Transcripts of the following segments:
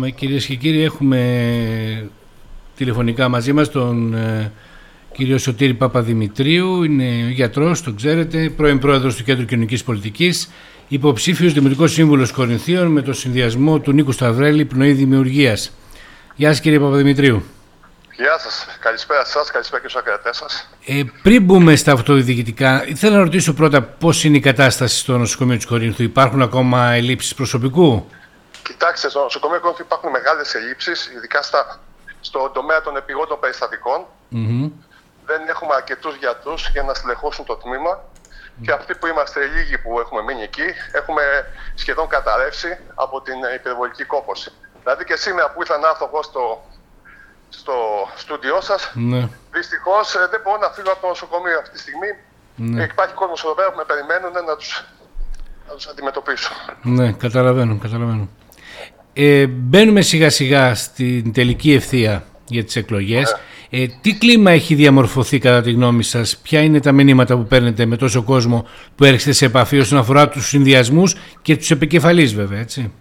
Είπαμε κυρίες και κύριοι έχουμε τηλεφωνικά μαζί μας τον ε, κύριο Σωτήρη Παπαδημητρίου, είναι γιατρός, το ξέρετε, πρώην πρόεδρος του Κέντρου Κοινωνικής Πολιτικής, υποψήφιος Δημοτικός Σύμβουλος Κορινθίων με το συνδυασμό του Νίκου Σταυρέλη Πνοή Δημιουργίας. Γεια σας κύριε Παπαδημητρίου. Γεια σας. Καλησπέρα σας, καλησπέρα και στους ακρατέ σας. Ε, πριν μπούμε στα αυτοδιοικητικά, ήθελα να ρωτήσω πρώτα πώς είναι η κατάσταση στο νοσοκομείο της Κορίνθου. Υπάρχουν ακόμα ελλείψεις προσωπικού; Κοιτάξτε, στο νοσοκομείο Κορίνθου υπάρχουν μεγάλες ελλείψεις, ειδικά στα, στον τομέα των επιγόντων περιστατικών. Mm-hmm. Δεν έχουμε αρκετούς γιατρούς για να στελεχώσουν το τμήμα. Mm-hmm. Και αυτοί που είμαστε λίγοι που έχουμε μείνει εκεί, έχουμε σχεδόν καταρρεύσει από την υπερβολική κόπωση. Δηλαδή και σήμερα που ήρθα να έρθω εγώ στο στο στούντιό σας. Ναι. Δυστυχώς ε, δεν μπορώ να φύγω από το νοσοκομείο αυτή τη στιγμή. Ναι. Υπάρχει κόσμος εδώ πέρα που με περιμένουν να τους τους αντιμετωπίσω. Ναι, καταλαβαίνω, καταλαβαίνω. Ε, μπαίνουμε σιγά σιγά στην τελική ευθεία για τις εκλογές. Ναι. Ε, τι κλίμα έχει διαμορφωθεί κατά τη γνώμη σας, ποια είναι τα μηνύματα που παίρνετε με τόσο κόσμο που έρχεστε σε επαφή όσον αφορά τους συνδυασμούς και τους επικεφαλείς βέβαια, έτσι;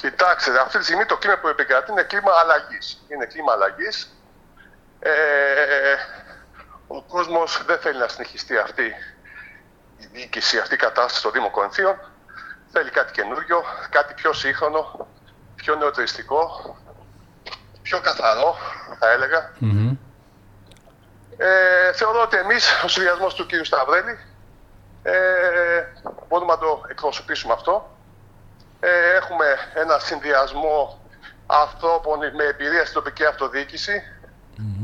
Κοιτάξτε, αυτή τη στιγμή το κλίμα που επικρατεί είναι κλίμα αλλαγής. Είναι κλίμα αλλαγής. Ε, ο κόσμος δεν θέλει να συνεχιστεί αυτή η διοίκηση, αυτή η κατάσταση στο Δήμο Κορινθίων. Θέλει κάτι καινούριο, κάτι πιο σύγχρονο, πιο νεοτριστικό, πιο καθαρό, θα έλεγα. Ε, θεωρώ ότι εμείς, ο συνδυασμός του κ. Σταυρέλη, ε, μπορούμε να το εκπροσωπήσουμε αυτό ε, έχουμε ένα συνδυασμό ανθρώπων με εμπειρία στην τοπική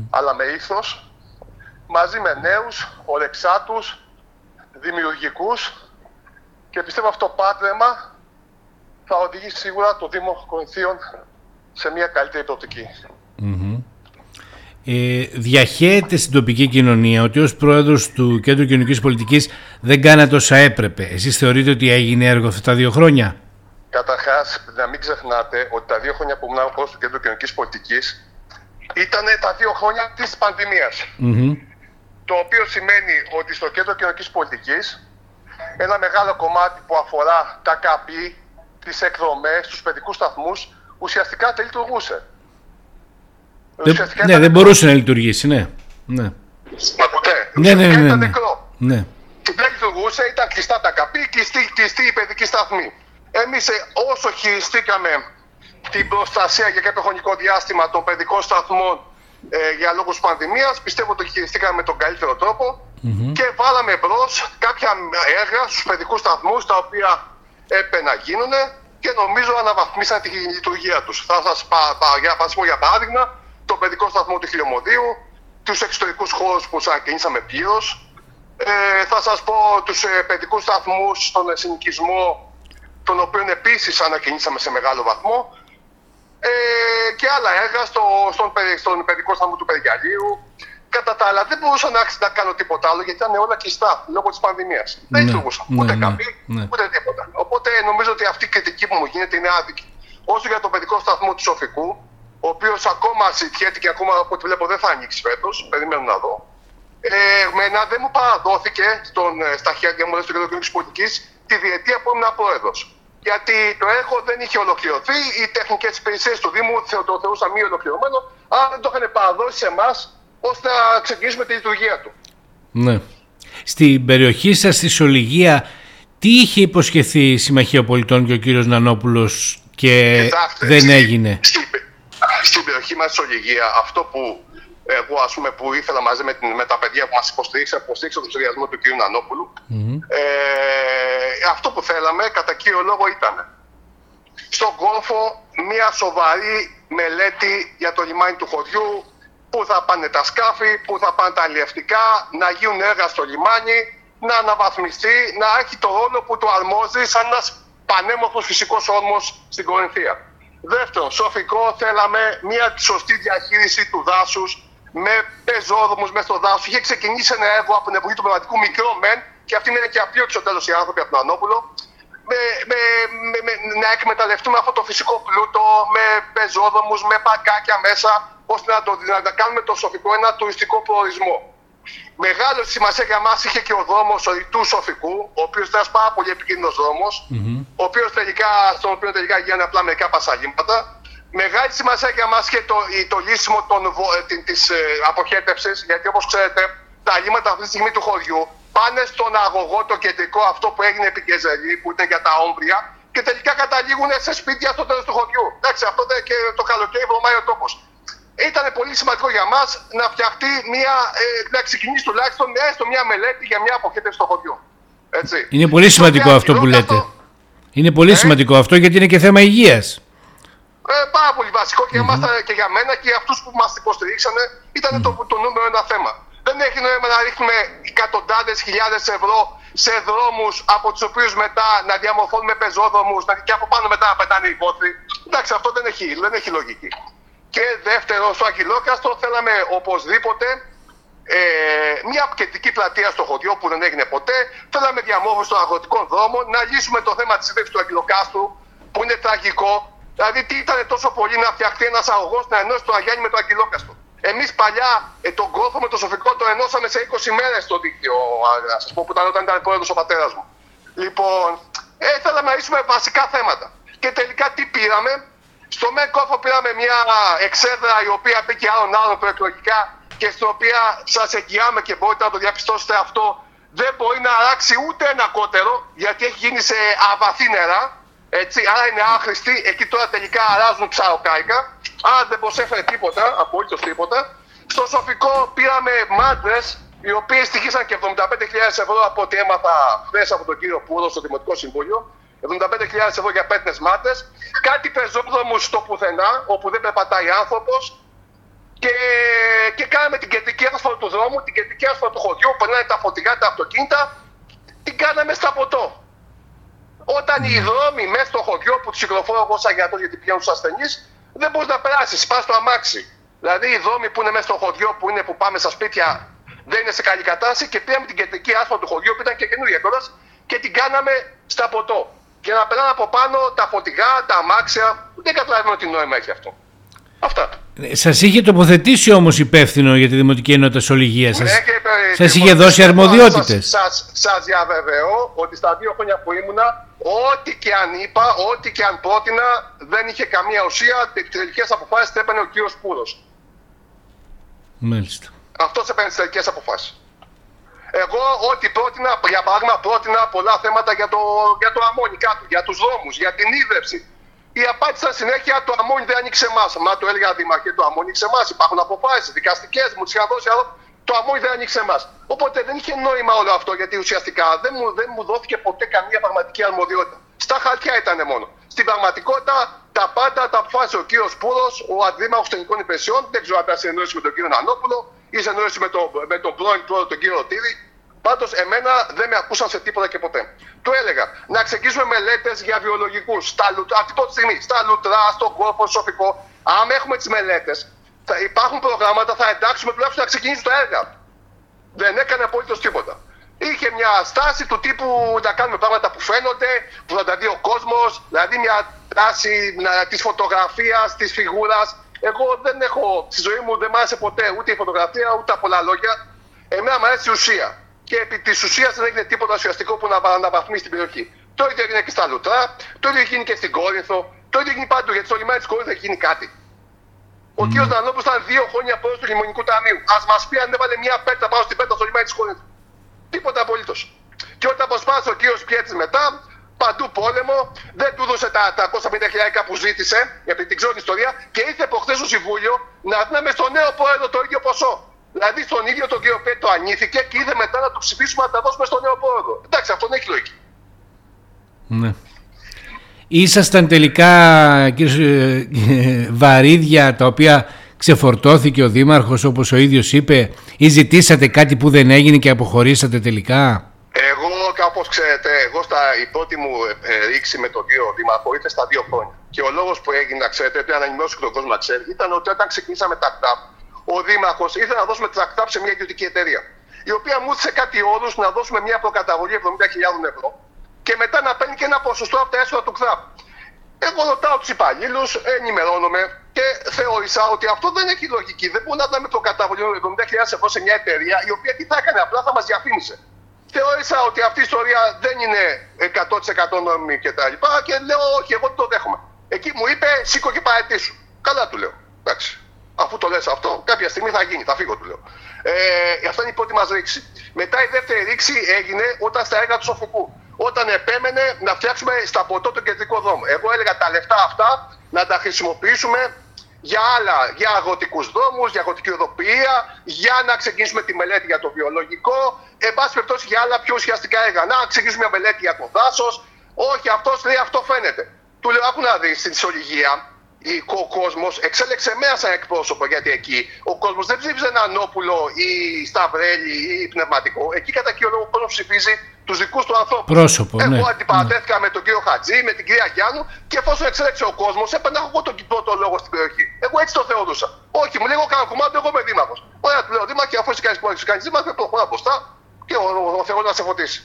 αλλά με ήθος, μαζί με νέους, ορεξάτους, δημιουργικούς και πιστεύω αυτό το πάντρεμα θα οδηγήσει σίγουρα το Δήμο Κορινθίων σε μια καλύτερη προοπτική. Ε, διαχέεται στην τοπική κοινωνία ότι ως πρόεδρος του Κέντρου Κοινωνικής Πολιτικής δεν κάνατε όσα έπρεπε. Εσείς θεωρείτε ότι έγινε έργο αυτά τα δύο χρόνια; Καταρχάς, να μην ξεχνάτε ότι τα δύο χρόνια που ήμουν πρόεδρος του Κέντρου Κοινωνικής Πολιτικής ήταν τα δύο χρόνια της πανδημια Το οποίο σημαίνει ότι στο Κέντρο Κοινωνικής Πολιτικής ένα μεγάλο κομμάτι που αφορά τα ΚΑΠΗ, τις εκδρομές, του παιδικούς σταθμούς, ουσιαστικά δεν λειτουργούσε. ναι, δεν μπορούσε να λειτουργήσει, ναι. ναι. Μα ακούτε. Ναι, ναι, ναι, ναι. Ήταν νεκρό. Ναι. Δεν λειτουργούσε, ήταν κλειστά τα ΚΑΠΗ, κλειστή, κλειστή η παιδική σταθμή. Εμείς ε, όσο χειριστήκαμε την προστασία για κάποιο χρονικό διάστημα των παιδικών σταθμών ε, για λόγους πανδημίας, πιστεύω ότι χειριστήκαμε με τον καλύτερο και βάλαμε μπρος κάποια έργα στους παιδικούς σταθμούς τα οποία έπρεπε να γίνουν και νομίζω αναβαθμίσαν τη λειτουργία τους. Θα σας πα, πα, για, πω για παράδειγμα το παιδικό σταθμό του Χιλιομοδίου, τους εξωτερικούς χώρους που ανακαινήσαμε πλήρως. Ε, θα σας πω τους ε, παιδικούς σταθμούς στον συνοικισμό τον οποίο επίσης ανακοινήσαμε σε μεγάλο βαθμό, ε, και άλλα έργα στο, στον, στον παιδικό σταθμό του Περιγιαλίου. Κατά τα άλλα, δεν μπορούσα να, να κάνω τίποτα άλλο γιατί ήταν όλα κλειστά λόγω της πανδημίας. Ναι, δεν λειτουργούσα ναι, ούτε ναι, ναι, ούτε τίποτα. Οπότε νομίζω ότι αυτή η κριτική που μου γίνεται είναι άδικη. Όσο για τον παιδικό σταθμό του Σοφικού, ο οποίος ακόμα ζητιέται και ακόμα από ό,τι βλέπω δεν θα ανοίξει φέτος, περιμένω να δω. Ε, εμένα δεν μου παραδόθηκε στον, ε, στα χέρια μου στο κέντρο τη πολιτικής τη διετία που ήμουν πρόεδρος γιατί το έργο δεν είχε ολοκληρωθεί. Οι τεχνικές υπηρεσίες του Δήμου το θεωρούσαν μη ολοκληρωμένο, άρα δεν το είχαν παραδώσει σε εμάς ώστε να ξεκινήσουμε τη λειτουργία του. Ναι. Στην περιοχή σας, στη Σολυγία, τι είχε υποσχεθεί η Συμμαχία Πολιτών και ο κύριος Νανόπουλος και δεν έγινε; Στην, στην περιοχή μας, στη Σολυγία, αυτό που εγώ ας πούμε που ήθελα μαζί με, την, με τα παιδιά που μας υποστηρίξαν, υποστήριξαν τον σχεδιασμό του κ. νανοπουλου ε, αυτό που θέλαμε κατά κύριο λόγο ήταν στον κόρφο μια σοβαρή μελέτη για το λιμάνι του χωριού πού θα πάνε τα σκάφη, πού θα πάνε τα αλλιευτικά, να γίνουν έργα στο λιμάνι, να αναβαθμιστεί, να έχει το ρόλο που του αρμόζει σαν ένας πανέμορφος φυσικός όρμος στην Κορινθία. Δεύτερον, σοφικό θέλαμε μια σωστή διαχείριση του δάσους με πεζόδρομους μέσα στο δάσος. Είχε ξεκινήσει ένα έργο από την εποχή του πνευματικού μικρό μεν, και αυτή είναι και απλή στο τέλος οι άνθρωποι από τον Ανόπουλο. Με, με, με, να εκμεταλλευτούμε αυτό το φυσικό πλούτο με πεζόδρομους, με πακάκια μέσα, ώστε να, το, να, κάνουμε το σοφικό ένα τουριστικό προορισμό. Μεγάλο σημασία για μας είχε και ο δρόμος του Σοφικού, ο οποίος ήταν ένας πάρα πολύ επικίνδυνος δρόμος, mm-hmm. ο οποίος τελικά, στον οποίο τελικά γίνανε απλά μερικά πασαλήματα. Μεγάλη σημασία για μας και το, το λύσιμο ε, της ε, αποχέτευσης, γιατί όπως ξέρετε, τα λίμματα αυτή τη στιγμή του χωριού πάνε στον αγωγό το κεντρικό αυτό που έγινε επί Κεζελή, που ήταν για τα όμπρια, και τελικά καταλήγουν σε σπίτια στο τέλος του χωριού. Εντάξει, αυτό δεν και το καλοκαίρι βρωμάει ο τόπος. Ήταν πολύ σημαντικό για μας να φτιαχτεί μια, ε, να ξεκινήσει τουλάχιστον έστω μια μελέτη για μια αποχέτευση στο χωριό. Έτσι. Είναι πολύ σημαντικό αυτό που λέτε. Είναι πολύ ε; σημαντικό αυτό γιατί είναι και θέμα υγείας. Ε, πάρα πολύ βασικό και, mm-hmm. για και για μένα και για αυτούς που μας υποστηρίξανε ήταν mm-hmm. το, το νούμερο ένα θέμα. Δεν έχει νόημα να ρίχνουμε εκατοντάδες χιλιάδες ευρώ σε δρόμους από τους οποίους μετά να διαμορφώνουμε πεζόδρομους και από πάνω μετά να πετάνε οι πόθοι. Εντάξει, αυτό δεν έχει, δεν έχει λογική. Και δεύτερο, στο Αγγιλόκαστρο θέλαμε οπωσδήποτε ε, μια κεντρική πλατεία στο χωριό που δεν έγινε ποτέ. Θέλαμε διαμόρφωση των αγροτικών δρόμων, να λύσουμε το θέμα της ίδρυση του Αγγιλοκάστρου που είναι τραγικό. Δηλαδή, τι ήταν τόσο πολύ να φτιαχτεί ένας αγωγός να ενώσει τον Αγιάννη με το Αγγιλόκαστρο. Εμείς παλιά ε, τον κόφο με το σοφικό το ενώσαμε σε 20 μέρες στο δίκτυο. Να σα πω που ήταν όταν ήταν πρόεδρος ο πατέρας μου. Λοιπόν, ε, θέλαμε να λύσουμε βασικά θέματα. Και τελικά τι πήραμε; Στο ΜΕ κόφο πήραμε μια εξέδρα η οποία μπήκε άλλον άλλον προεκλογικά και στην οποία σας εγγυάμαι και μπορείτε να το διαπιστώσετε αυτό. Δεν μπορεί να αλλάξει ούτε ένα κότερο γιατί έχει γίνει σε αβαθή νερά. Έτσι, άρα είναι άχρηστη. Εκεί τώρα τελικά αλλάζουν ψαροκάικα. Άρα δεν προσέφερε τίποτα, απολύτως τίποτα. Στο σοφικό πήραμε μάντρες οι οποίες στοιχήσαν και 75.000 ευρώ από ό,τι έμαθα χθες από τον κύριο Πούρο στο Δημοτικό Συμβούλιο. 75.000 ευρώ για πέντε μάτρε. Κάτι πεζόδρομου στο πουθενά, όπου δεν περπατάει άνθρωπος. Και, και κάναμε την κεντρική άσφαλο του δρόμου, την κεντρική άσφαλο του χωριού, που περνάνε τα φωτικά τα αυτοκίνητα, την κάναμε στα ποτό. Όταν οι δρόμοι μέσα στο χωριό που τους κυκλοφορώ εγώ σαν γιατρός γιατί πηγαίνουν στους ασθενείς, δεν μπορείς να περάσεις. Πα στο αμάξι. Δηλαδή οι δρόμοι που είναι μέσα στο χωριό που είναι που πάμε στα σπίτια δεν είναι σε καλή κατάσταση και πήραμε την κεντρική άσφαλο του χωριού που ήταν και καινούργια κιόλας και την κάναμε στα ποτό. Και να περνάνε από πάνω τα φωτικά, τα αμάξια. Δεν καταλαβαίνω τι νόημα έχει αυτό. Αυτά. Ε, Σας είχε τοποθετήσει όμως υπεύθυνο για τη Δημοτική Ενότητα Ολυγία. Ναι, Σας είχε δώσει αρμοδιότητες; Σα διαβεβαιώ ότι στα δύο χρόνια που ήμουνα, ό,τι και αν είπα, ό,τι και αν πρότεινα, δεν είχε καμία ουσία. Τι τελικές αποφάσεις τις έπαιρνε ο κύριος Πούρος. Μάλιστα. Αυτός έπαιρνε τις τελικές αποφάσεις. Εγώ ό,τι πρότεινα, για παράδειγμα, πρότεινα πολλά θέματα για το, για το αμμόνι κάτω, για τους δρόμους, για την ίδρυψη. Η απάντηση ήταν συνέχεια το αμμόνι δεν ανοίξει εμάς. Μα το έλεγα Δήμαρχε, το αμμόνι ανοίξει εμάς. Υπάρχουν αποφάσεις δικαστικές, μου τις είχα δώσει, αλλά το αμμόνι δεν ανοίξει εμάς. Οπότε δεν είχε νόημα όλο αυτό γιατί ουσιαστικά δεν μου, δεν μου δόθηκε ποτέ καμία πραγματική αρμοδιότητα. Στα χαρτιά ήταν μόνο. Στην πραγματικότητα τα πάντα τα αποφάσισε ο κύριος Πούρος, ο αντίμαχο τεχνικών υπηρεσιών. Δεν ξέρω αν ήταν συνεννόηση με τον κύριο Νανόπουλο ή συνεννόηση με, το, με τον πρώην πρόεδρο τον κύριο Τίδη. Πάντως, εμένα δεν με ακούσαν σε τίποτα και ποτέ. Του έλεγα να ξεκινήσουμε μελέτες για βιολογικούς. Αυτή τη στιγμή, στα λουτρά, στον κόρπο, στο σοφικό. Αν έχουμε τις μελέτες, θα υπάρχουν προγράμματα, θα εντάξουμε τουλάχιστον να ξεκινήσει το έργα. Δεν έκανε απολύτως τίποτα. Είχε μια στάση του τύπου να κάνουμε πράγματα που φαίνονται, που θα τα δει ο κόσμος, δηλαδή μια τάση της φωτογραφίας, της φιγούρας. Εγώ δεν έχω, στη ζωή μου δεν μ' άρεσε ποτέ ούτε η φωτογραφία ούτε τα πολλά λόγια. Εμένα μου αρέσει η ουσία και επί της ουσίας δεν έγινε τίποτα ουσιαστικό που να αναβαθμίσει την περιοχή. Το ίδιο έγινε και στα Λουτρά, το ίδιο γίνει και στην Κόρινθο, το ίδιο γίνει παντού. Γιατί στο λιμάνι της Κόρινθος έχει γίνει κάτι. Ο mm. κ. Νανόπουλο ήταν δύο χρόνια πρόεδρο του Λιμονικού Ταμείου. Α μας πει αν έβαλε μια πέτρα πάνω στην πέτρα στο λιμάνι της Κόρινθος. Τίποτα απολύτως. Και όταν προσπάθησε ο κ. Πιέτης μετά, παντού πόλεμο, δεν του έδωσε τα 350 χιλιάρικα που ζήτησε, γιατί την ξέρω την ιστορία, και ήρθε προχθές στο Συμβούλιο να δίναμε στο νέο πρόεδρο το ίδιο ποσό. Δηλαδή στον ίδιο τον κύριο Πέτο ανήθηκε και είδε μετά να το ψηφίσουμε να τα δώσουμε στον νέο πρόεδρο. Εντάξει, αυτό δεν έχει λογική. Ναι. Ήσασταν τελικά κύριε, βαρύδια τα οποία ξεφορτώθηκε ο Δήμαρχος όπως ο ίδιος είπε ή ζητήσατε κάτι που δεν έγινε και αποχωρήσατε τελικά; Εγώ όπως ξέρετε, εγώ στα, η πρώτη μου ε, ε, ρήξη με τον κύριο Δήμαρχο ήρθε στα δύο χρόνια. Και ο λόγος που έγινε, ξέρετε, ότι να και τον κόσμο να ξέρει, ήταν ότι όταν ξεκινήσαμε τα ΚΤΑΠ, ο Δήμαρχος ήθελε να δώσουμε τρακτάπ σε μια ιδιωτική εταιρεία. Η οποία μου έδωσε κάτι όρου να δώσουμε μια προκαταβολή 70.000 ευρώ και μετά να παίρνει και ένα ποσοστό από τα έσοδα του ΚΔΑΠ. Εγώ ρωτάω τους υπαλλήλους, ενημερώνομαι και θεώρησα ότι αυτό δεν έχει λογική. Δεν μπορεί να δούμε προκαταβολή 70.000 ευρώ σε μια εταιρεία η οποία τι θα έκανε, απλά θα μας διαφήμισε. Θεώρησα ότι αυτή η ιστορία δεν είναι 100% νόμιμη κτλ. Και, και λέω, Όχι, εγώ το δέχομαι. Εκεί μου είπε, σήκω και παρετήσου. Καλά του λέω. Εντάξει. Αφού το λες αυτό, κάποια στιγμή θα γίνει. Θα φύγω, του λέω. Ε, αυτή είναι η πρώτη μας ρήξη. Μετά η δεύτερη ρήξη έγινε όταν στα έργα του Σοφικού. Όταν επέμενε να φτιάξουμε στα ποτό τον κεντρικό δρόμο. Εγώ έλεγα τα λεφτά αυτά να τα χρησιμοποιήσουμε για άλλα, για αγροτικούς δρόμους, για αγροτική οδοποιία, για να ξεκινήσουμε τη μελέτη για το βιολογικό, εν πάση περιπτώσει για άλλα πιο ουσιαστικά έργα. Να ξεκινήσουμε μια μελέτη για το δάσος. Όχι, αυτός λέει αυτό φαίνεται. Του λέω, άκου να δεις στην ισολογία, ο κόσμος εξέλεξε μέσα σαν εκπρόσωπο. Γιατί εκεί ο κόσμος δεν ψήφιζε έναν Νόπουλο ή Σταυρέλη ή πνευματικό. Εκεί κατά κύριο λόγο ο κόσμος ψηφίζει τους δικούς του ανθρώπους. Πρόσωπο, εγώ ναι. αντιπαρατέθηκα με τον κύριο Χατζή, με την κυρία Γιάννου και εφόσον εξέλεξε ο κόσμος, έπαιρνα εγώ τον πρώτο λόγο στην περιοχή. Εγώ έτσι το θεωρούσα. Όχι, μου λέει εγώ κάνω κομμάτι, εγώ είμαι δήμαρχος. Ωραία, του λέω δήμαρχο, αφού εσύ κάνει πόλεμο, κάνει δήμαρχο, προχωρά μπροστά και ο, ο, ο Θεό να σε φωτίσει.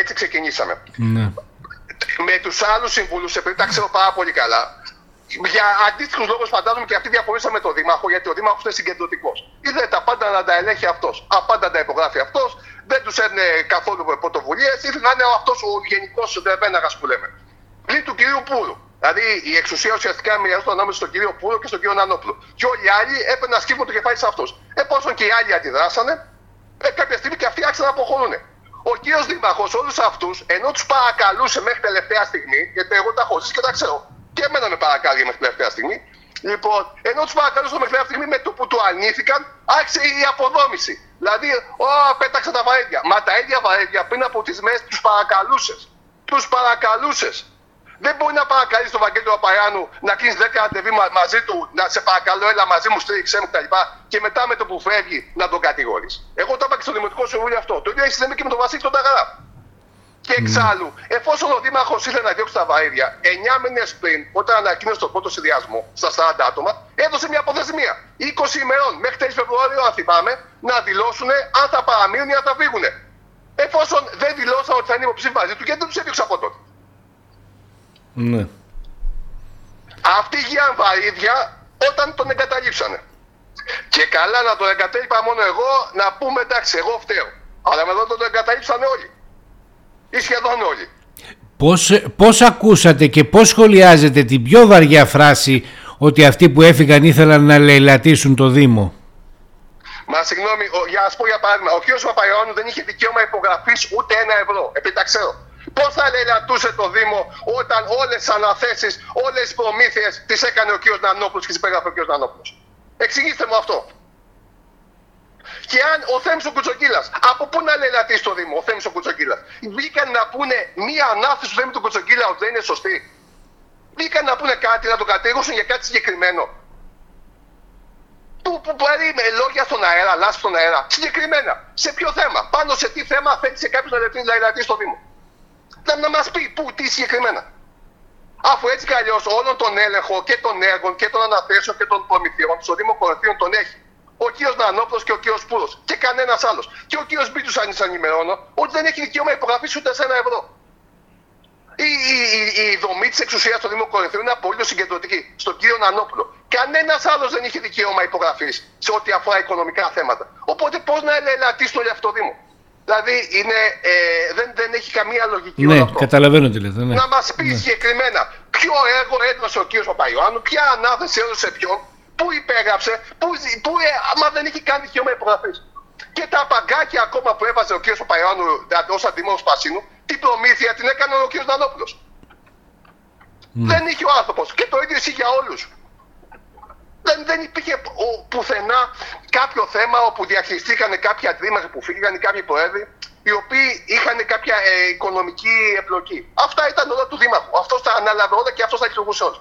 Έτσι ξεκινήσαμε. Ναι. Με τους άλλους συμβούλους, επειδή τα ξέρω πάρα πολύ καλά, για αντίστοιχους λόγους φαντάζομαι και αυτοί διαφωνήσαμε με τον Δήμαρχο, γιατί ο Δήμαρχος είναι συγκεντρωτικός. Ήθελε τα πάντα να τα ελέγχει αυτός. Απάντα τα υπογράφει αυτός, δεν τους έδινε καθόλου πρωτοβουλίες, ήθελε να είναι αυτός ο γενικός δερπέναγα που λέμε. Πλην του κυρίου Πούρου. Δηλαδή η εξουσία ουσιαστικά μοιραζόταν ανάμεσα στον κύριο Πούρο και στον κύριο Νανόπουλο. Και όλοι οι άλλοι έπαιρναν σκύβο το κεφάλι σε αυτούς. Εφόσον και οι άλλοι αντιδράσανε, ε, κάποια στιγμή και αυτοί άρχισαν να αποχωρούν. Ο κύριος Δήμαρχος όλους αυτούς, ενώ τους παρακαλούσε μέχρι τελευταία στιγμή, γιατί εγώ τα έχω ζήσει και τα ξέρω, και εμένα με παρακάλει μέχρι τελευταία στιγμή. Λοιπόν, ενώ τους παρακαλούσε μέχρι τελευταία στιγμή με το που του αρνήθηκαν, άρχισε η αποδόμηση. Δηλαδή, ό, πέταξε τα βαρέδια. Μα τα ίδια βαρέδια πριν από τις μέρες τους παρακαλούσες. Τους παρακαλούσες. Δεν μπορεί να παρακαλείς τον Βαγγέλη του Απαράνου να κλείσει 10 αντεβί μαζί του, να σε παρακαλώ, έλα μαζί μου, στήριξε μου κτλ. Και μετά με το που φεύγει να τον κατηγορείς. Εγώ το είπα και στο Δημοτικό Συμβούλιο αυτό. Το ίδιο έχει συμβεί και με τον Βασίλη τον Ταγαρά. Και εξάλλου, εφόσον ο Δήμαρχος ήθελε να διώξει τα βαΐδια, 9 μήνες πριν, όταν ανακοίνωσε τον πρώτο συνδυασμό στα 40 άτομα, έδωσε μια αποθεσμία 20 ημερών μέχρι 3 Φεβρουαρίου, αν θυμάμαι, να δηλώσουν αν θα παραμείνουν ή αν θα φύγουν. Εφόσον δεν δηλώσαν ότι θα είναι υποψήφιοι μαζί του, γιατί δεν τους έδιωξε από τότε. Ναι. Αυτοί γίναν βαρύδια όταν τον εγκαταλείψανε. Και καλά να τον εγκατέλειπα μόνο εγώ, να πούμε εντάξει, εγώ φταίω. Αλλά με εδώ τον εγκαταλείψανε όλοι ή σχεδόν όλοι. Πώς, πώς ακούσατε και πώς σχολιάζετε την πιο βαριά φράση ότι αυτοί που έφυγαν ήθελαν να λαιλατίσουν το Δήμο; Μα συγγνώμη, ο, για να πω για παράδειγμα, ο κ. Παπαϊώνου δεν είχε δικαίωμα υπογραφής ούτε ένα ευρώ. Επειδή τα ξέρω. Πώς θα λαιλατούσε το Δήμο όταν όλες τις αναθέσεις, όλες τις προμήθειες τις έκανε ο κ. Νανόπουλος και τις υπέγραφε ο κ. Νανόπουλος; Εξηγήστε μου αυτό. Και αν ο Θέμης ο Κουτσοκύλας, από πού να λελατεί στο Δήμο ο Θέμης ο Κουτσοκύλας, βγήκαν να πούνε μία ανάθεση του Θέμη του Κουτσοκύλα ότι δεν είναι σωστή. Βγήκαν να πούνε κάτι, να το κατήγωσουν για κάτι συγκεκριμένο. Που, που πάρει με λόγια στον αέρα, λάσπη στον αέρα. Συγκεκριμένα. Σε ποιο θέμα. Πάνω σε τι θέμα θέλει κάποιος να λελατεί στο Δήμο. Να, να μας πει πού, τι συγκεκριμένα. Αφού έτσι κι αλλιώς όλον τον έλεγχο και των έργων και των αναθέσεων και των προμηθειών στο Δήμο Κορυφαίων τον έχει ο κ. Νανόπλο και ο κ. Πούρο και κανένας άλλος. Και ο κ. Μπίτσους, αν σας ενημερώνω, ότι δεν έχει δικαίωμα υπογραφής ούτε σε ένα ευρώ. Η, η, η, η δομή της εξουσίας του Δήμου Κορυφαίου είναι απολύτως συγκεντρωτική. Στον κύριο Νανόπουλο. Κανένας άλλος δεν είχε δικαίωμα υπογραφής σε ό,τι αφορά οικονομικά θέματα. Οπότε πώς να ελαττήσει το αυτό Δήμο; Δηλαδή είναι, ε, δεν, δεν έχει καμία λογική. Ναι, καταλαβαίνω τι λέτε. Ναι. Να μας πει ναι. συγκεκριμένα ποιο έργο έδωσε ο κ. Παπαϊωάννου, ποια ανάθεση έδωσε ποιον, Πού υπέγραψε, πού, πού ε, άμα δεν έχει κάνει δικαίωμα υπογραφής. Και τα παγκάκια ακόμα που έβαζε ο κ. Παπαϊάνου δηλαδή ως αντιμόνο Πασίνου, την προμήθεια την έκανε ο κ. Δανόπουλο. Mm. Δεν είχε ο άνθρωπος. Και το ίδιο ισχύει για όλους. Δεν, δεν υπήρχε πουθενά κάποιο θέμα όπου διαχειριστήκαν κάποια δήμαρχοι που φύγαν ή κάποιοι προέδροι οι οποίοι είχαν κάποια ε, οικονομική εμπλοκή. Αυτά ήταν όλα του Δήμαρχου. Αυτός τα ανάλαβε όλα και αυτός τα λειτουργούσε όλα.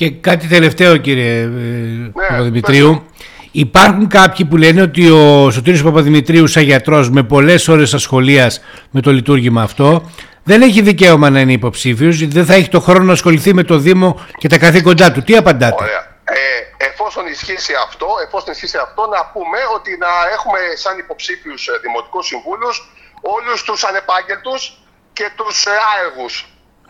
Και κάτι τελευταίο κύριε ε, ναι, Παπαδημητρίου. Υπάρχουν κάποιοι που λένε ότι ο Σωτήρης Παπαδημητρίου σαν γιατρός με πολλές ώρες ασχολίας με το λειτουργήμα αυτό δεν έχει δικαίωμα να είναι υποψήφιος γιατί δεν θα έχει το χρόνο να ασχοληθεί με το Δήμο και τα καθήκοντά του. Τι απαντάτε; Ωραία. Ε, εφόσον ισχύσει αυτό, εφόσον ισχύσει αυτό, να πούμε ότι να έχουμε σαν υποψήφιους ε, δημοτικούς συμβούλους όλους τους ανεπάγγελτους και τους ε, άεργους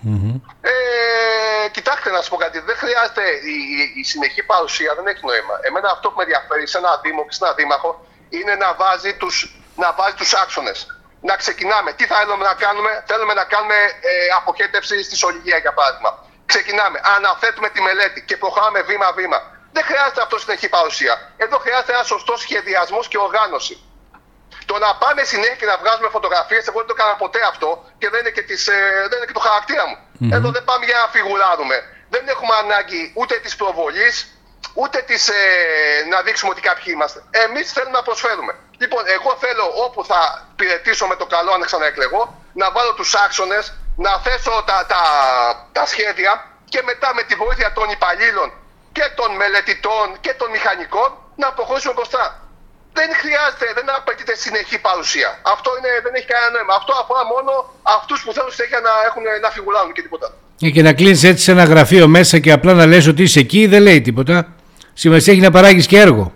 Mm-hmm. Ε, κοιτάξτε να σας πω κάτι. Δεν χρειάζεται η, η, η, συνεχή παρουσία, δεν έχει νόημα. Εμένα αυτό που με ενδιαφέρει σε ένα δήμο και σε ένα δήμαρχο είναι να βάζει τους να βάζει τους άξονες. Να ξεκινάμε. Τι θέλουμε να κάνουμε, θέλουμε να κάνουμε ε, αποχέτευση στη Σολυγία για παράδειγμα. ξεκινάμε, αναθέτουμε τη μελέτη και προχωράμε βήμα-βήμα. Δεν χρειάζεται αυτό συνεχή παρουσία. Εδώ χρειάζεται ένα σωστός σχεδιασμός και οργάνωση. Το να πάμε συνέχεια και να βγάζουμε φωτογραφίες, εγώ δεν το έκανα ποτέ αυτό και δεν είναι και, τις, ε, δεν είναι και το χαρακτήρα μου. Mm-hmm. Εδώ δεν πάμε για να φιγουράρουμε. Δεν έχουμε ανάγκη ούτε της προβολής, ούτε της, ε, να δείξουμε ότι κάποιοι είμαστε. Εμείς θέλουμε να προσφέρουμε. Λοιπόν, εγώ θέλω όπου θα πυρετήσω με το καλό, αν ξαναεκλεγώ, να βάλω τους άξονες, να θέσω τα, τα, τα σχέδια και μετά με τη βοήθεια των υπαλλήλων και των μελετητών και των μηχανικών να προχωρήσουμε μπροστά. Δεν χρειάζεται, δεν απαιτείται συνεχή παρουσία. Αυτό είναι, δεν έχει κανένα νόημα. Αυτό αφορά μόνο αυτούς που θέλουν συνέχεια να, έχουν, να φιγουράνουν και τίποτα. Ε, και να κλείνεις έτσι σε ένα γραφείο μέσα και απλά να λες ότι είσαι εκεί δεν λέει τίποτα. Σημασία έχει να παράγεις και έργο.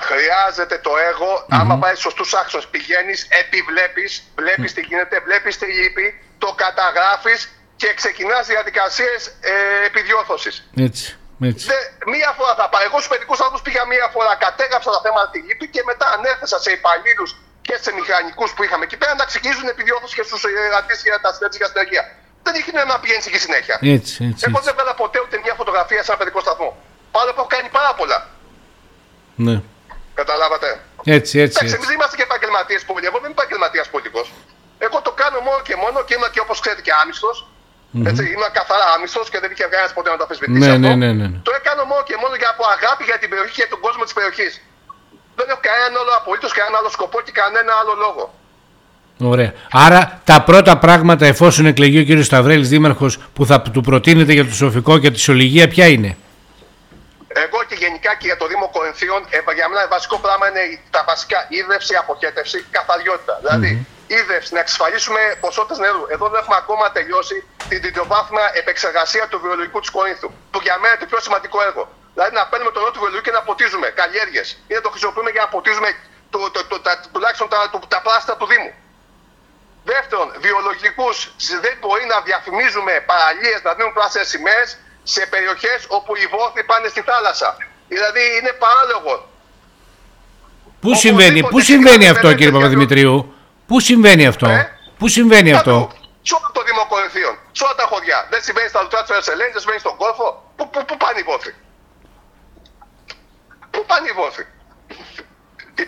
Χρειάζεται το έργο. Mm-hmm. Άμα πάει σωστούς άξονες, πηγαίνεις, επιβλέπεις, βλέπεις τι γίνεται, βλέπεις τι λείπει, το καταγράφεις και ξεκινάς διαδικασίες ε, επιδιόρθωσης. Έτσι. Έτσι. Δε, μία φορά θα πάω. Εγώ στους παιδικούς άνθρωπους πήγα μία φορά, κατέγραψα τα θέματα τη λύπη και μετά ανέθεσα σε υπαλλήλους και σε μηχανικούς που είχαμε εκεί πέρα να ξεκινήσουν επιδιόρθωση και στους εργατέ για τα συνέντευξη για αστυνομία. Δεν είχε νόημα να πηγαίνει εκεί συνέχεια. Έτσι, έτσι, Εγώ δεν έβαλα ποτέ ούτε μια φωτογραφία σε ένα παιδικό σταθμό. Παρόλο που έχω κάνει πάρα πολλά. Ναι. Καταλάβατε. Έτσι, έτσι. Εντάξει, εμείς δεν είμαστε και επαγγελματίες πολιτικοί. Εγώ δεν είμαι επαγγελματίας πολιτικός. Εγώ το κάνω μόνο και μόνο και είμαι και όπως ξέρετε και άμυστος. Mm-hmm. Έτσι, είμαι καθαρά άμυστο και δεν είχε κανένα ποτέ να το αφισβητήσει. Ναι, αυτό. ναι, ναι, ναι. Το έκανα μόνο και μόνο για από αγάπη για την περιοχή και τον κόσμο της περιοχής. Δεν έχω κανέναν άλλο απολύτως κανένα άλλο σκοπό και κανένα άλλο λόγο. Ωραία. Άρα τα πρώτα πράγματα εφόσον εκλεγεί ο κ. Σταυρέλης Δήμαρχος που θα του προτείνετε για το σοφικό και τη Σολυγία, ποια είναι; Εγώ και γενικά και για το Δήμο Κορινθίων, ε, για μένα βασικό πράγμα είναι τα βασικά ίδρυυση, αποχέτευση, καθαριότητα. Δηλαδή, ίδρυυση, να εξασφαλίσουμε ποσότητες νερού. Εδώ δεν έχουμε ακόμα τελειώσει την τριτοβάθμια επεξεργασία του βιολογικού της Κορίνθου. Που για μένα είναι το πιο σημαντικό έργο. Δηλαδή, να παίρνουμε το νερό του βιολογικού και να ποτίζουμε καλλιέργειες. Ή να το χρησιμοποιούμε για να ποτίζουμε το, το, το, τα, τουλάχιστον τα, το, τα πλάστα του Δήμου. Δεύτερον, βιολογικούς δεν μπορεί να διαφημίζουμε παραλίες, να δίνουν πράσινε σημαίες σε περιοχές όπου οι βόθοι πάνε στη θάλασσα. Δηλαδή είναι παράλογο. Πού συμβαίνει, πού συμβαίνει αυτό κύριε Παπαδημητρίου, πού συμβαίνει αυτό, Ε; πού συμβαίνει αυτό; Σε όλο το Δήμο Κορινθίων, σε όλα τα χωριά. Δεν συμβαίνει στα λουτρά της Ελένη, δεν συμβαίνει στον κόρφο. Πού, πού, πού πάνε οι βόθοι. Πού πάνε οι βόθοι.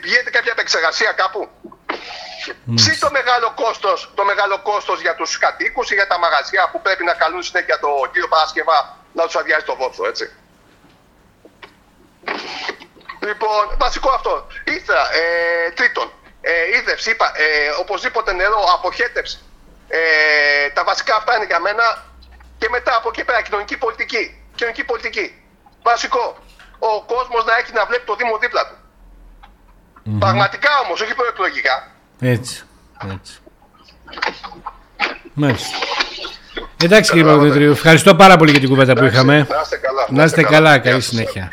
Πηγαίνετε κάποια επεξεργασία κάπου; Συν το μεγάλο κόστος το μεγάλο κόστος για τους κατοίκους ή για τα μαγαζιά που πρέπει να καλούν συνέχεια το κύριο Παρασκευά να τους αδειάζει το βόθο, έτσι. Λοιπόν, βασικό αυτό. Ήθελα, ε, τρίτον, ε, είδευση, είπα, ε, οπωσδήποτε νερό, αποχέτευση. Ε, τα βασικά αυτά είναι για μένα. Και μετά από εκεί πέρα, κοινωνική πολιτική. Κοινωνική πολιτική. Βασικό. Ο κόσμος να έχει να βλέπει το Δήμο δίπλα του. Πραγματικά όμως, όχι προεκλογικά. Έτσι, έτσι. Μάλιστα. Εντάξει κύριε Παπαδημητρίου, ευχαριστώ πάρα πολύ για την κουβέντα που είχαμε. Να είστε καλά. Να είστε καλά, Γεια καλή σας. συνέχεια.